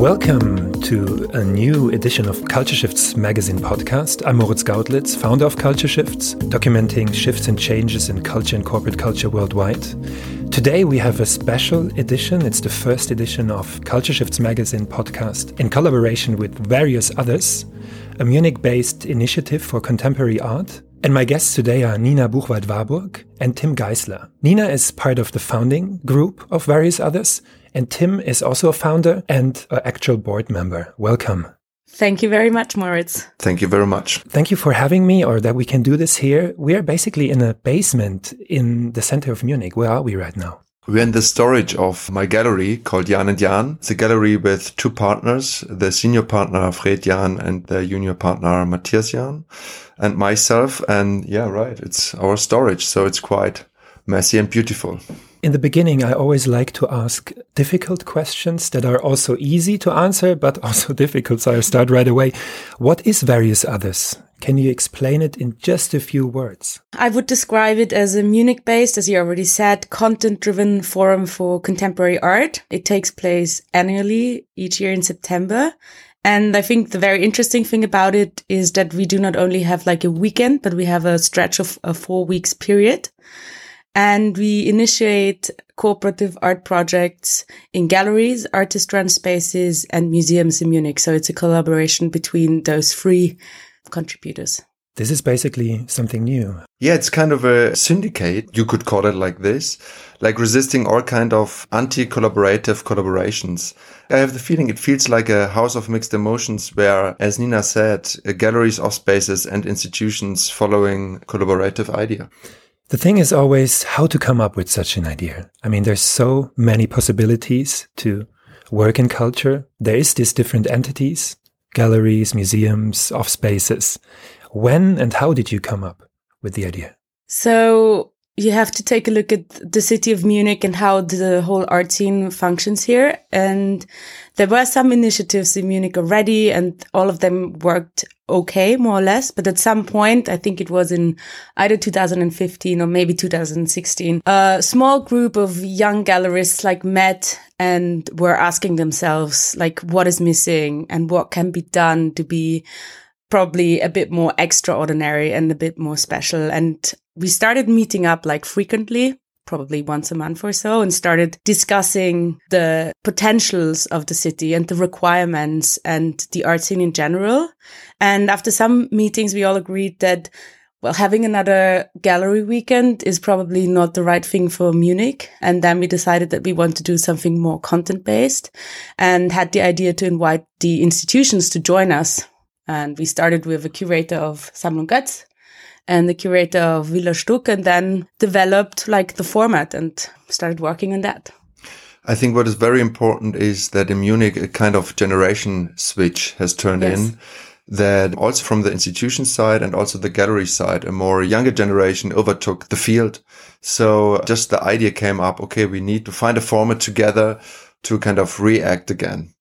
Welcome to a new edition of Culture Shifts magazine podcast. I'm Moritz Gautlitz, founder of Culture Shifts, documenting shifts and changes in culture and corporate culture worldwide. Today we have a special edition. It's the first edition of Culture Shifts magazine podcast in collaboration with various others, a Munich based initiative for contemporary art. And my guests today are Nina Buchwald Warburg and Tim Geisler. Nina is part of the founding group of various others, and Tim is also a founder and an actual board member. Welcome. Thank you very much, Moritz. Thank you very much. Thank you for having me or that we can do this here. We are basically in a basement in the center of Munich. Where are we right now? We're in the storage of my gallery called Jahn and Jahn. It's a gallery with two partners, the senior partner Fred Jahn and the junior partner Matthias Jahn and myself. And yeah, right. It's our storage. So it's quite messy and beautiful. In the beginning, I always like to ask difficult questions that are also easy to answer, but also difficult. So I'll start right away. What is various others? Can you explain it in just a few words? I would describe it as a Munich based, as you already said, content driven forum for contemporary art. It takes place annually each year in September. And I think the very interesting thing about it is that we do not only have like a weekend, but we have a stretch of a four weeks period and we initiate cooperative art projects in galleries, artist run spaces and museums in Munich. So it's a collaboration between those three contributors. This is basically something new. Yeah, it's kind of a syndicate. You could call it like this, like resisting all kind of anti-collaborative collaborations. I have the feeling it feels like a house of mixed emotions where, as Nina said, galleries of spaces and institutions following collaborative idea. The thing is always how to come up with such an idea. I mean, there's so many possibilities to work in culture. There is these different entities, galleries, museums, off spaces. When and how did you come up with the idea? So you have to take a look at the city of Munich and how the whole art scene functions here. And there were some initiatives in Munich already and all of them worked okay, more or less. But at some point, I think it was in either 2015 or maybe 2016, a small group of young gallerists like met and were asking themselves, like, what is missing and what can be done to be probably a bit more extraordinary and a bit more special. And we started meeting up like frequently, probably once a month or so, and started discussing the potentials of the city and the requirements and the art scene in general. And after some meetings, we all agreed that well, having another gallery weekend is probably not the right thing for Munich. And then we decided that we want to do something more content based and had the idea to invite the institutions to join us. And we started with a curator of Sammlung Götz and the curator of Villa Stuck and then developed like the format and started working on that. I think what is very important is that in Munich, a kind of generation switch has turned yes. in that also from the institution side and also the gallery side, a more younger generation overtook the field. So just the idea came up, okay, we need to find a format together to kind of react again.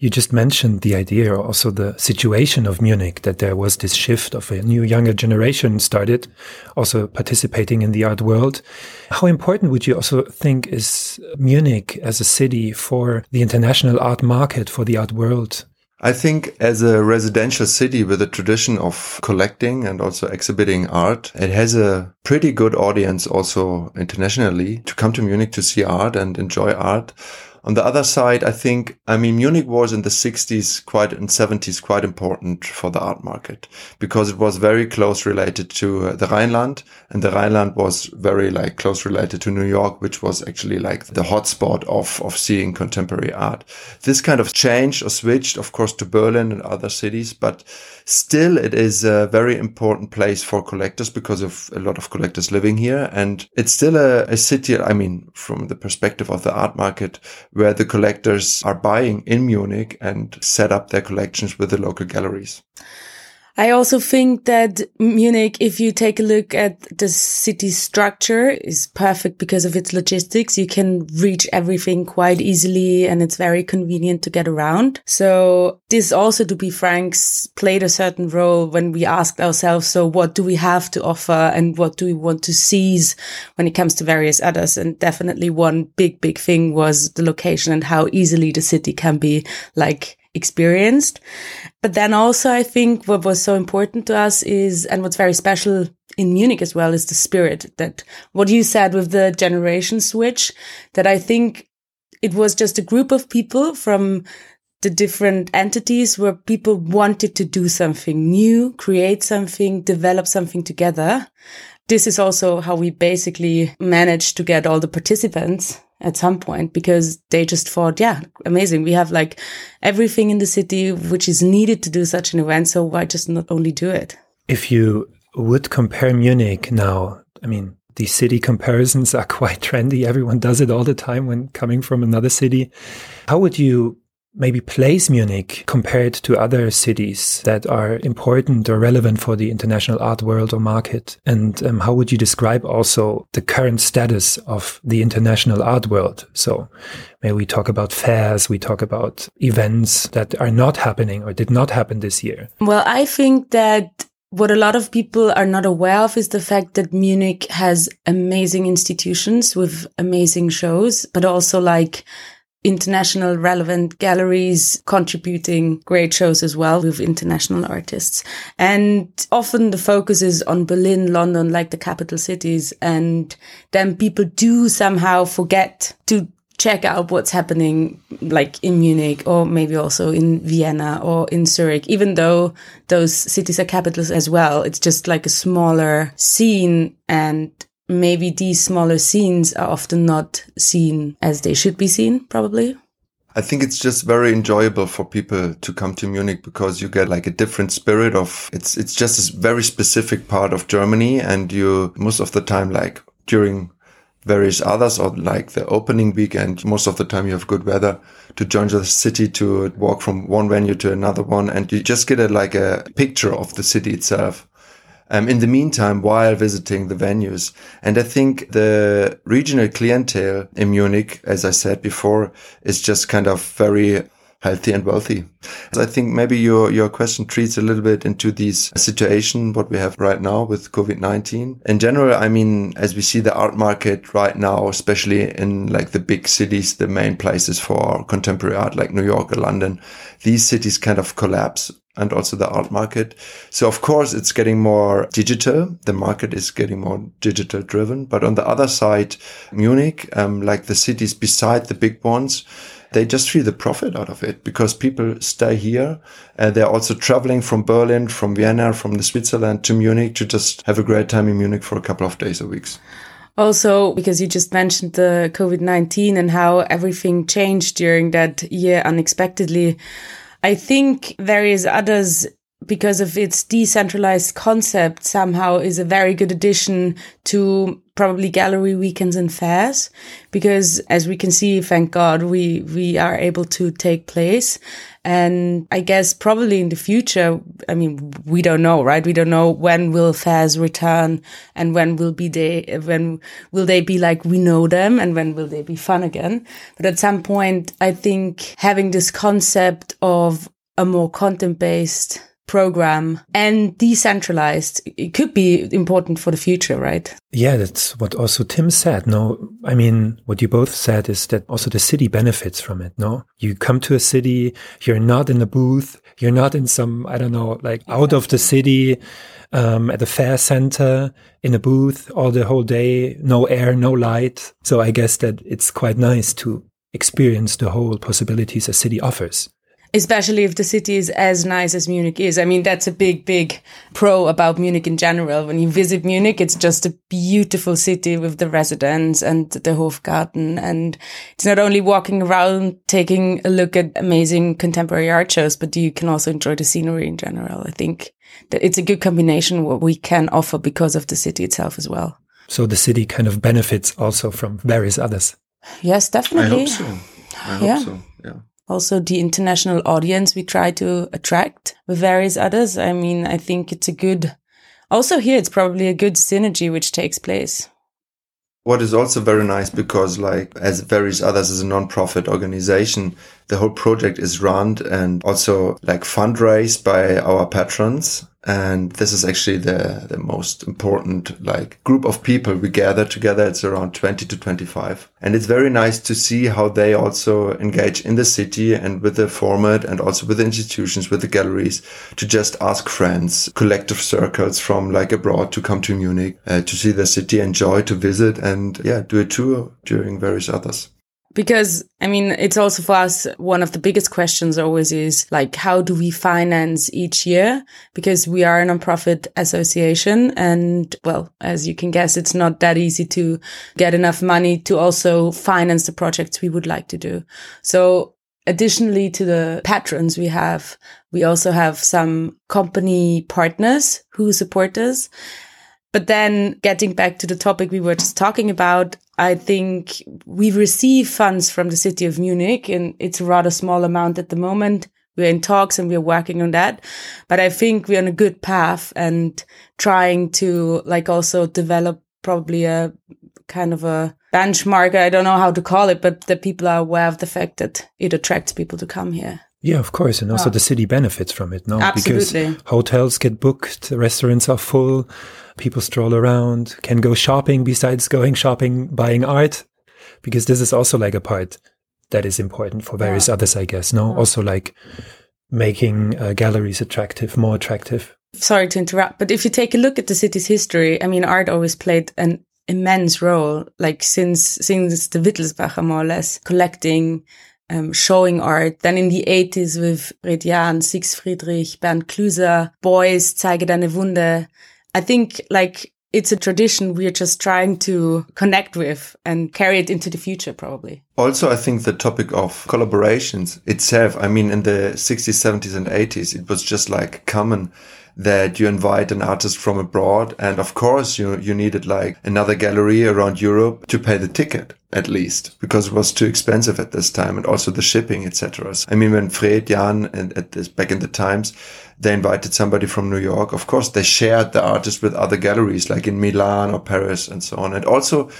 You just mentioned the idea, also the situation of Munich, that there was this shift of a new younger generation started, also participating in the art world. How important would you also think is Munich as a city for the international art market, for the art world? I think as a residential city with a tradition of collecting and also exhibiting art, it has a pretty good audience also internationally to come to Munich to see art and enjoy art. On the other side, I think, I mean, Munich was in the 60s, quite in 70s, quite important for the art market because it was very close related to uh, the Rhineland and the Rhineland was very like close related to New York, which was actually like the hotspot of, of seeing contemporary art. This kind of changed or switched, of course, to Berlin and other cities, but still it is a very important place for collectors because of a lot of collectors living here. And it's still a, a city. I mean, from the perspective of the art market, where the collectors are buying in Munich and set up their collections with the local galleries. I also think that Munich, if you take a look at the city structure, is perfect because of its logistics. You can reach everything quite easily and it's very convenient to get around. So this also, to be frank, played a certain role when we asked ourselves, so what do we have to offer and what do we want to seize when it comes to various others? And definitely one big, big thing was the location and how easily the city can be like experienced. But then also, I think what was so important to us is, and what's very special in Munich as well, is the spirit that what you said with the generation switch, that I think it was just a group of people from the different entities where people wanted to do something new, create something, develop something together. This is also how we basically managed to get all the participants at some point because they just thought, yeah, amazing. We have like everything in the city which is needed to do such an event. So why just not only do it? If you would compare Munich now, I mean, these city comparisons are quite trendy. Everyone does it all the time when coming from another city. How would you maybe place Munich compared to other cities that are important or relevant for the international art world or market? And um, how would you describe also the current status of the international art world? So maybe we talk about fairs, we talk about events that are not happening or did not happen this year. Well, I think that what a lot of people are not aware of is the fact that Munich has amazing institutions with amazing shows, but also like international relevant galleries contributing great shows as well with international artists. And often the focus is on Berlin, London, like the capital cities. And then people do somehow forget to check out what's happening like in Munich or maybe also in Vienna or in Zurich, even though those cities are capitals as well. It's just like a smaller scene and maybe these smaller scenes are often not seen as they should be seen, probably. I think it's just very enjoyable for people to come to Munich because you get like a different spirit of it's it's just a very specific part of Germany and you most of the time like during various others or like the opening weekend most of the time you have good weather to join the city to walk from one venue to another one and you just get a like a picture of the city itself um, in the meantime while visiting the venues. And I think the regional clientele in Munich, as I said before, is just kind of very healthy and wealthy. So I think maybe your, your question treats a little bit into this situation, what we have right now with COVID-19. In general, I mean, as we see the art market right now, especially in like the big cities, the main places for contemporary art like New York or London, these cities kind of collapse and also the art market. So of course it's getting more digital. The market is getting more digital driven. But on the other side, Munich, um, like the cities beside the big ones, they just feel the profit out of it because people stay here. Uh, they're also traveling from Berlin, from Vienna, from the Switzerland to Munich to just have a great time in Munich for a couple of days or weeks. Also, because you just mentioned the COVID-19 and how everything changed during that year unexpectedly. I think various others because of its decentralized concept somehow is a very good addition to probably gallery weekends and fairs because as we can see thank god we we are able to take place and i guess probably in the future i mean we don't know right? We don't know when will fairs return and when will be they when will they be like we know them and when will they be fun again. But at some point i think having this concept of a more content based program and decentralized it could be important for the future right? Yeah that's what also tim said no? I mean what you both said is that also the city benefits from it no? You come to a city you're not in a booth you're not in some i don't know like out of the city um, at the fair center in a booth all the whole day no air no light. So i guess that it's quite nice to experience the whole possibilities a city offers especially if the city is as nice as Munich is. I mean, that's a big, big pro about Munich in general. When you visit Munich, it's just a beautiful city with the residence and the Hofgarten. And it's not only walking around, taking a look at amazing contemporary art shows, but you can also enjoy the scenery in general. I think that it's a good combination what we can offer because of the city itself as well. So the city kind of benefits also from various others. Yes, definitely. I hope so. I hope yeah. so. Yeah. Also the international audience we try to attract with various others. I mean, I think it's a good, also here, it's probably a good synergy which takes place. What is also very nice because like as various others as a non-profit organization, the whole project is run and also like fundraised by our patrons. And this is actually the the most important like group of people we gather together. It's around 20 to 25 and it's very nice to see how they also engage in the city and with the format and also with the institutions with the galleries to just ask friends collective circles from like abroad to come to munich uh, to see the city enjoy to visit and yeah do a tour during various others because I mean, it's also for us, one of the biggest questions always is like, how do we finance each year? Because we are a nonprofit association. And well, as you can guess, it's not that easy to get enough money to also finance the projects we would like to do. So additionally to the patrons we have, we also have some company partners who support us. But then getting back to the topic we were just talking about, I think we receive funds from the city of Munich and it's a rather small amount at the moment. We're in talks and we're working on that. But I think we're on a good path and trying to like also develop probably a kind of a benchmark. I don't know how to call it, but that people are aware of the fact that it attracts people to come here. Yeah, of course. And also oh. the city benefits from it, no? Absolutely. Because hotels get booked, restaurants are full, people stroll around, can go shopping besides going shopping, buying art. Because this is also like a part that is important for various yeah. others, I guess, no? Also like making uh, galleries attractive, more attractive. Sorry to interrupt, but if you take a look at the city's history, I mean, art always played an immense role, like since, since the Wittelsbacher more or less, collecting um, showing art. Then in the 80s with Fred Jahn, Six Friedrich, Bernd Klüser, Beuys, Zeige deine Wunde. I think like it's a tradition we're just trying to connect with and carry it into the future probably. Also, I think the topic of collaborations itself, I mean, in the 60s, 70s and 80s, it was just like common that you invite an artist from abroad. And of course, you, you needed like another gallery around Europe to pay the ticket at least because it was too expensive at this time and also the shipping, etc. I mean, when Fred, Jan and at this back in the times, they invited somebody from New York. Of course, they shared the artist with other galleries like in Milan or Paris and so on. And also,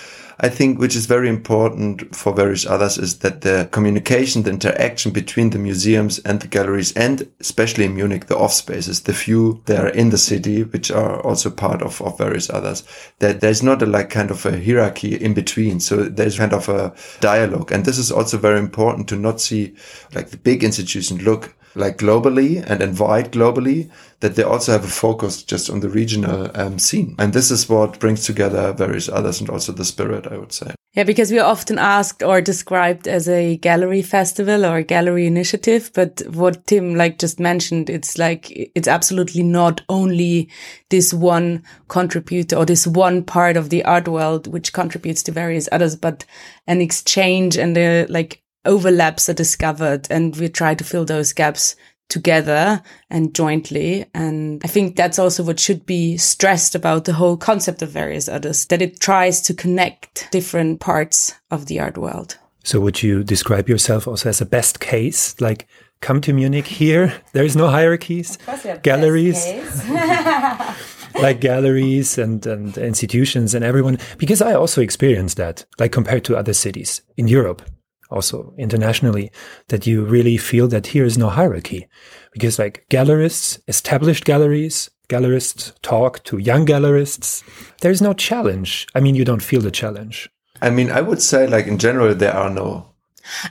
I think, which is very important for various others, is that the communication, the interaction between the museums and the galleries, and especially in Munich, the off spaces, the few there are in the city, which are also part of, of various others, that there's not a like kind of a hierarchy in between. So there's kind of a dialogue. And this is also very important to not see like the big institution look like globally and invite globally, that they also have a focus just on the regional um, scene. And this is what brings together various others and also the spirit, I would say. Yeah, because we are often asked or described as a gallery festival or a gallery initiative. But what Tim like just mentioned, it's like, it's absolutely not only this one contributor or this one part of the art world, which contributes to various others, but an exchange and the like overlaps are discovered and we try to fill those gaps together and jointly. And I think that's also what should be stressed about the whole concept of various others, that it tries to connect different parts of the art world. So would you describe yourself also as a best case? Like come to Munich here, there is no hierarchies, galleries. like galleries and, and institutions and everyone, because I also experienced that, like compared to other cities in Europe also internationally, that you really feel that here is no hierarchy. Because like gallerists, established galleries, gallerists talk to young gallerists. There's no challenge. I mean, you don't feel the challenge. I mean, I would say like in general, there are no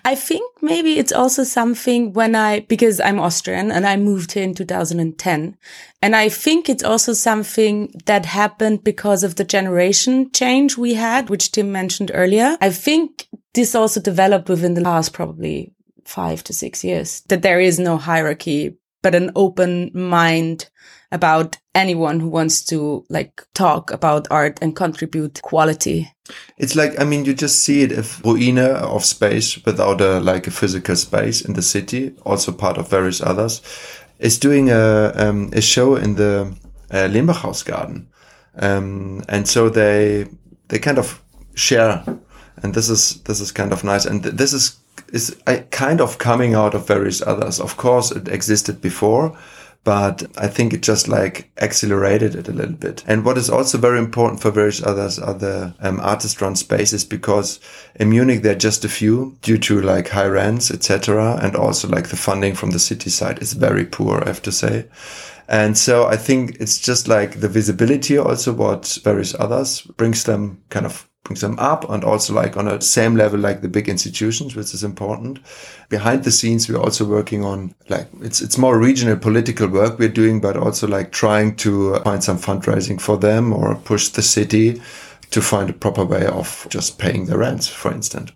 I think maybe it's also something when I, because I'm Austrian and I moved here in 2010. And I think it's also something that happened because of the generation change we had, which Tim mentioned earlier. I think this also developed within the last probably five to six years that there is no hierarchy, but an open mind about anyone who wants to like talk about art and contribute quality. It's like I mean you just see it if Ruine of space without a like a physical space in the city, also part of various others, is doing a um, a show in the uh, Lenbachhaus garden, um, and so they they kind of share, and this is this is kind of nice, and th this is is kind of coming out of various others. Of course, it existed before, but I think it just like accelerated it a little bit. And what is also very important for various others are the um, artist run spaces because in Munich, there are just a few due to like high rents, etc. And also like the funding from the city side is very poor, I have to say. And so I think it's just like the visibility also what various others brings them kind of them up and also like on a same level like the big institutions, which is important. Behind the scenes, we're also working on like it's it's more regional political work we're doing, but also like trying to find some fundraising for them or push the city to find a proper way of just paying the rents, for instance.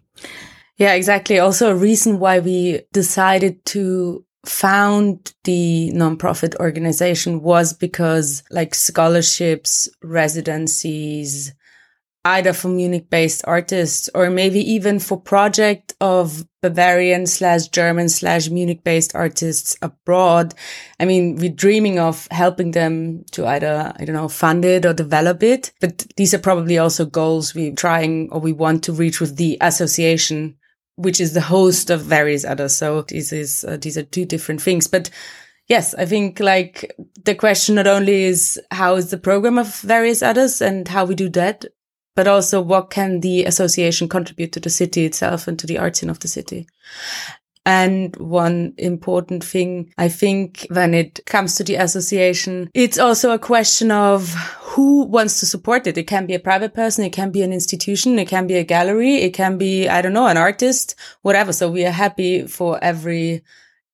Yeah, exactly. Also a reason why we decided to found the nonprofit organization was because like scholarships, residencies, either for Munich based artists or maybe even for project of Bavarian slash German slash Munich based artists abroad. I mean, we're dreaming of helping them to either, I don't know, fund it or develop it. But these are probably also goals we're trying or we want to reach with the association, which is the host of various others. So this is, uh, these are two different things, but yes, I think like the question not only is how is the program of various others and how we do that, but also what can the association contribute to the city itself and to the art scene of the city. And one important thing, I think, when it comes to the association, it's also a question of who wants to support it. It can be a private person. It can be an institution. It can be a gallery. It can be, I don't know, an artist, whatever. So we are happy for every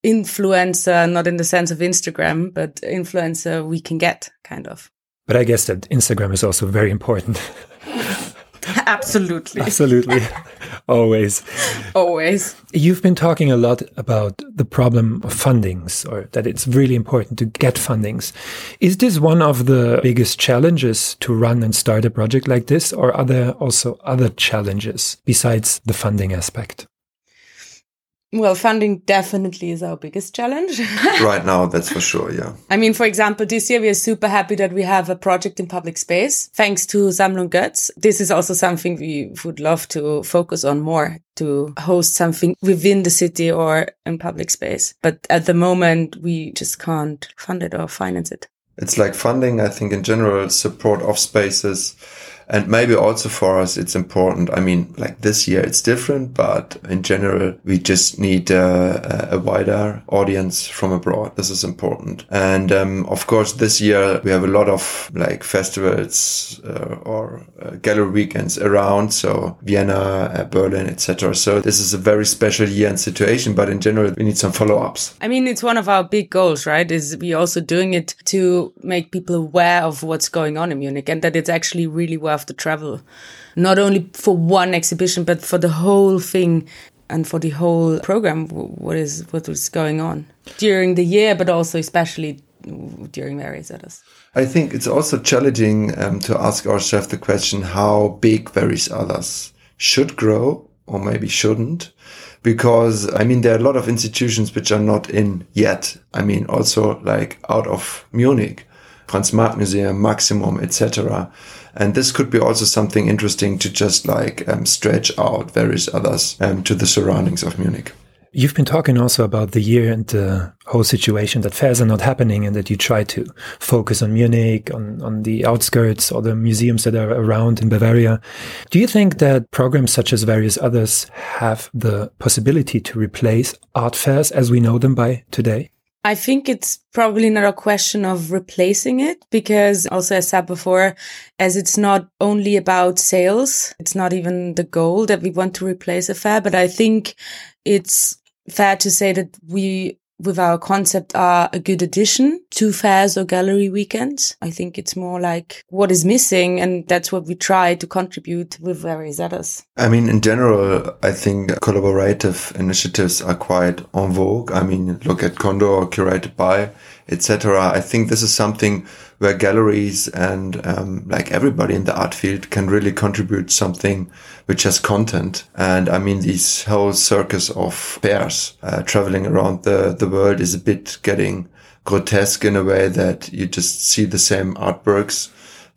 influencer, not in the sense of Instagram, but influencer we can get kind of. But I guess that Instagram is also very important. Absolutely. Absolutely. Always. Always. You've been talking a lot about the problem of fundings or that it's really important to get fundings. Is this one of the biggest challenges to run and start a project like this or are there also other challenges besides the funding aspect? Well, funding definitely is our biggest challenge. right now, that's for sure, yeah. I mean, for example, this year we are super happy that we have a project in public space thanks to Sammlung Götz. This is also something we would love to focus on more to host something within the city or in public space. But at the moment, we just can't fund it or finance it. It's like funding, I think, in general, support of spaces and maybe also for us, it's important. I mean, like this year, it's different, but in general, we just need uh, a wider audience from abroad. This is important. And um, of course, this year we have a lot of like festivals uh, or uh, gallery weekends around. So Vienna, uh, Berlin, etc. So this is a very special year and situation. But in general, we need some follow ups. I mean, it's one of our big goals, right? Is we also doing it to make people aware of what's going on in Munich and that it's actually really worth to travel, not only for one exhibition, but for the whole thing and for the whole program. What is what is going on during the year, but also especially during various others. I think it's also challenging um, to ask ourselves the question how big various others should grow or maybe shouldn't. Because I mean, there are a lot of institutions which are not in yet. I mean, also like out of Munich, Franz Marc Museum, Maximum, etc. And this could be also something interesting to just like um, stretch out various others um, to the surroundings of Munich. You've been talking also about the year and the whole situation that fairs are not happening and that you try to focus on Munich, on, on the outskirts or the museums that are around in Bavaria. Do you think that programs such as various others have the possibility to replace art fairs as we know them by today? I think it's probably not a question of replacing it because also as I said before, as it's not only about sales, it's not even the goal that we want to replace a fair, but I think it's fair to say that we with our concept are a good addition to fairs or gallery weekends. I think it's more like what is missing and that's what we try to contribute with various others. I mean, in general, I think collaborative initiatives are quite en vogue. I mean, look at Condo curated by, etc. I think this is something where galleries and um, like everybody in the art field can really contribute something which has content. And I mean, this whole circus of fairs uh, traveling around the, the world is a bit getting grotesque in a way that you just see the same artworks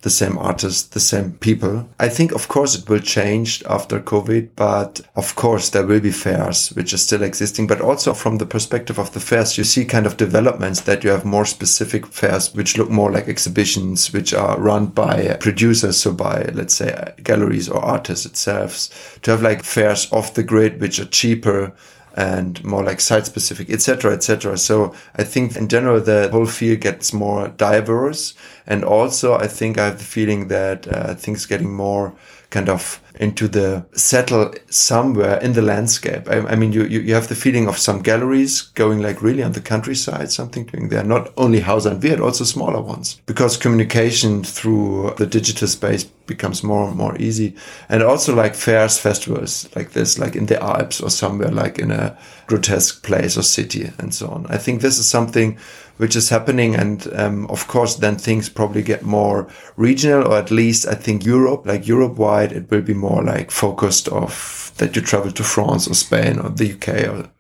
the same artists, the same people. I think, of course, it will change after COVID, but of course, there will be fairs which are still existing. But also from the perspective of the fairs, you see kind of developments that you have more specific fairs which look more like exhibitions, which are run by producers. So by, let's say, galleries or artists itself to have like fairs off the grid, which are cheaper and more like site specific, etc., etc. So I think in general the whole field gets more diverse, and also I think I have the feeling that uh, things getting more kind of into the settle somewhere in the landscape. I, I mean, you, you, you have the feeling of some galleries going like really on the countryside, something doing there, not only Hauser and Wirth, also smaller ones, because communication through the digital space becomes more and more easy. And also like fairs, festivals like this, like in the Alps or somewhere like in a grotesque place or city and so on. I think this is something which is happening. And um, of course, then things probably get more regional, or at least I think Europe, like Europe wide, it will be more like focused of that you travel to France or Spain or the UK or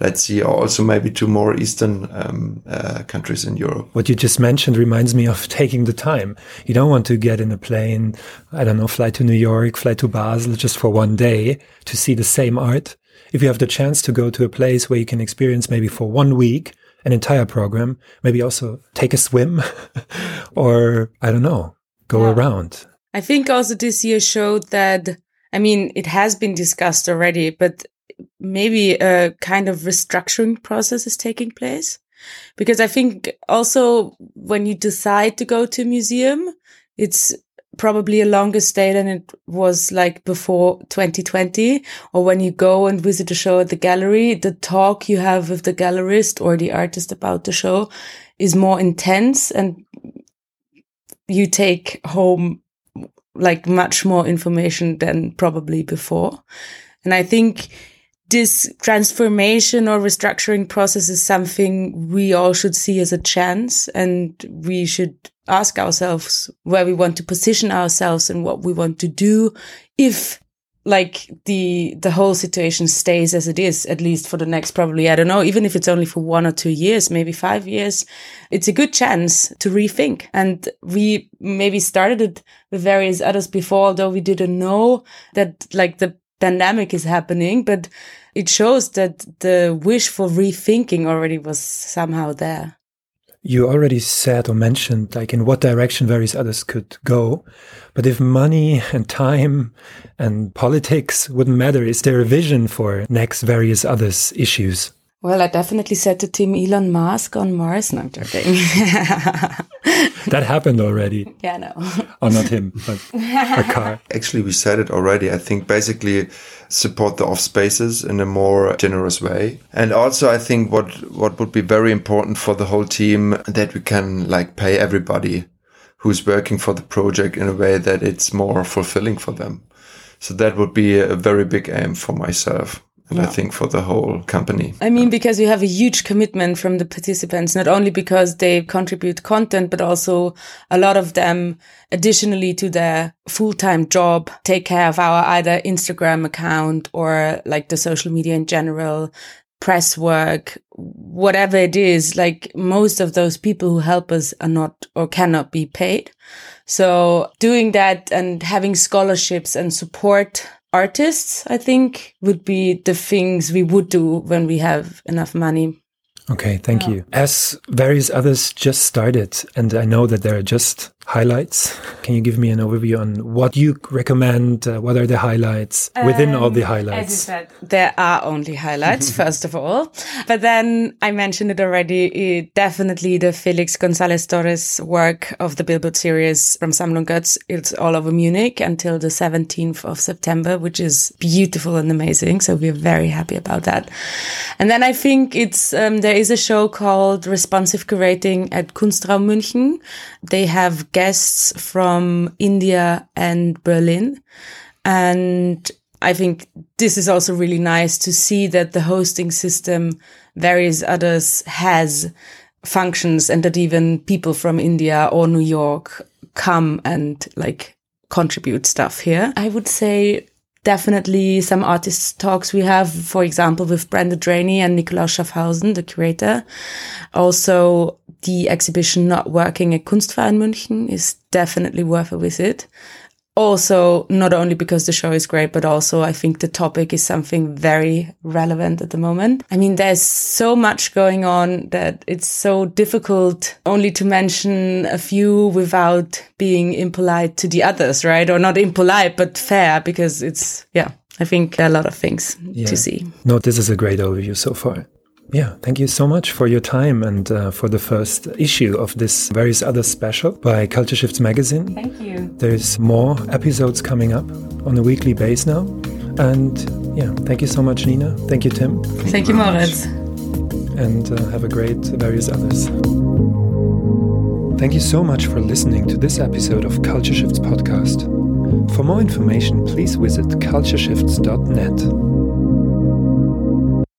let's see, or also maybe to more eastern um, uh, countries in Europe. What you just mentioned reminds me of taking the time. You don't want to get in a plane, I don't know, fly to New York, fly to Basel just for one day to see the same art. If you have the chance to go to a place where you can experience maybe for one week an entire program, maybe also take a swim or I don't know, go yeah. around. I think also this year showed that, I mean, it has been discussed already, but maybe a kind of restructuring process is taking place. Because I think also when you decide to go to a museum, it's probably a longer stay than it was like before 2020 or when you go and visit a show at the gallery the talk you have with the gallerist or the artist about the show is more intense and you take home like much more information than probably before. And i think this transformation or restructuring process is something we all should see as a chance and we should ask ourselves where we want to position ourselves and what we want to do if like the the whole situation stays as it is at least for the next probably i don't know even if it's only for one or two years maybe five years it's a good chance to rethink and we maybe started it with various others before although we didn't know that like the pandemic is happening but it shows that the wish for rethinking already was somehow there. You already said or mentioned like in what direction various others could go. But if money and time and politics wouldn't matter, is there a vision for next various others issues? Well, I definitely said to Team Elon Musk on Mars. No, I'm joking. that happened already. Yeah, no. oh, not him, but a car. Actually, we said it already. I think basically support the off spaces in a more generous way. And also, I think what, what would be very important for the whole team that we can like pay everybody who's working for the project in a way that it's more fulfilling for them. So that would be a very big aim for myself and yeah. I think for the whole company. I mean, because you have a huge commitment from the participants, not only because they contribute content, but also a lot of them additionally to their full-time job take care of our either Instagram account or like the social media in general, press work, whatever it is, like most of those people who help us are not or cannot be paid. So doing that and having scholarships and support artists, I think, would be the things we would do when we have enough money. Okay, thank yeah. you. As various others just started, and I know that there are just highlights. Can you give me an overview on what you recommend? Uh, what are the highlights within um, all the um, highlights? As you said, there are only highlights, first of all. But then I mentioned it already. It, definitely the Felix Gonzalez Torres work of the Billboard series from Sammlung Götz. It's all over Munich until the 17th of September, which is beautiful and amazing. So we're very happy about that. And then I think it's, um, there is a show called Responsive Curating at Kunstraum München. They have guests from India and Berlin. And I think this is also really nice to see that the hosting system, various others has functions and that even people from India or New York come and like contribute stuff here. I would say definitely some artist talks we have, for example, with Brenda Draney and Nicolaus Schafhausen, the curator. Also the exhibition Not Working at Kunstverein München is definitely worth a visit also not only because the show is great, but also I think the topic is something very relevant at the moment. I mean, there's so much going on that it's so difficult only to mention a few without being impolite to the others, right? Or not impolite, but fair because it's, yeah, I think there are a lot of things yeah. to see. No, this is a great overview so far. Yeah, thank you so much for your time and uh, for the first issue of this various other special by Culture Shifts magazine. Thank you. There's more episodes coming up on a weekly base now. And yeah, thank you so much, Nina. Thank you, Tim. Thank, thank you, Moritz. And uh, have a great various others. Thank you so much for listening to this episode of Culture Shifts podcast. For more information, please visit cultureshifts.net.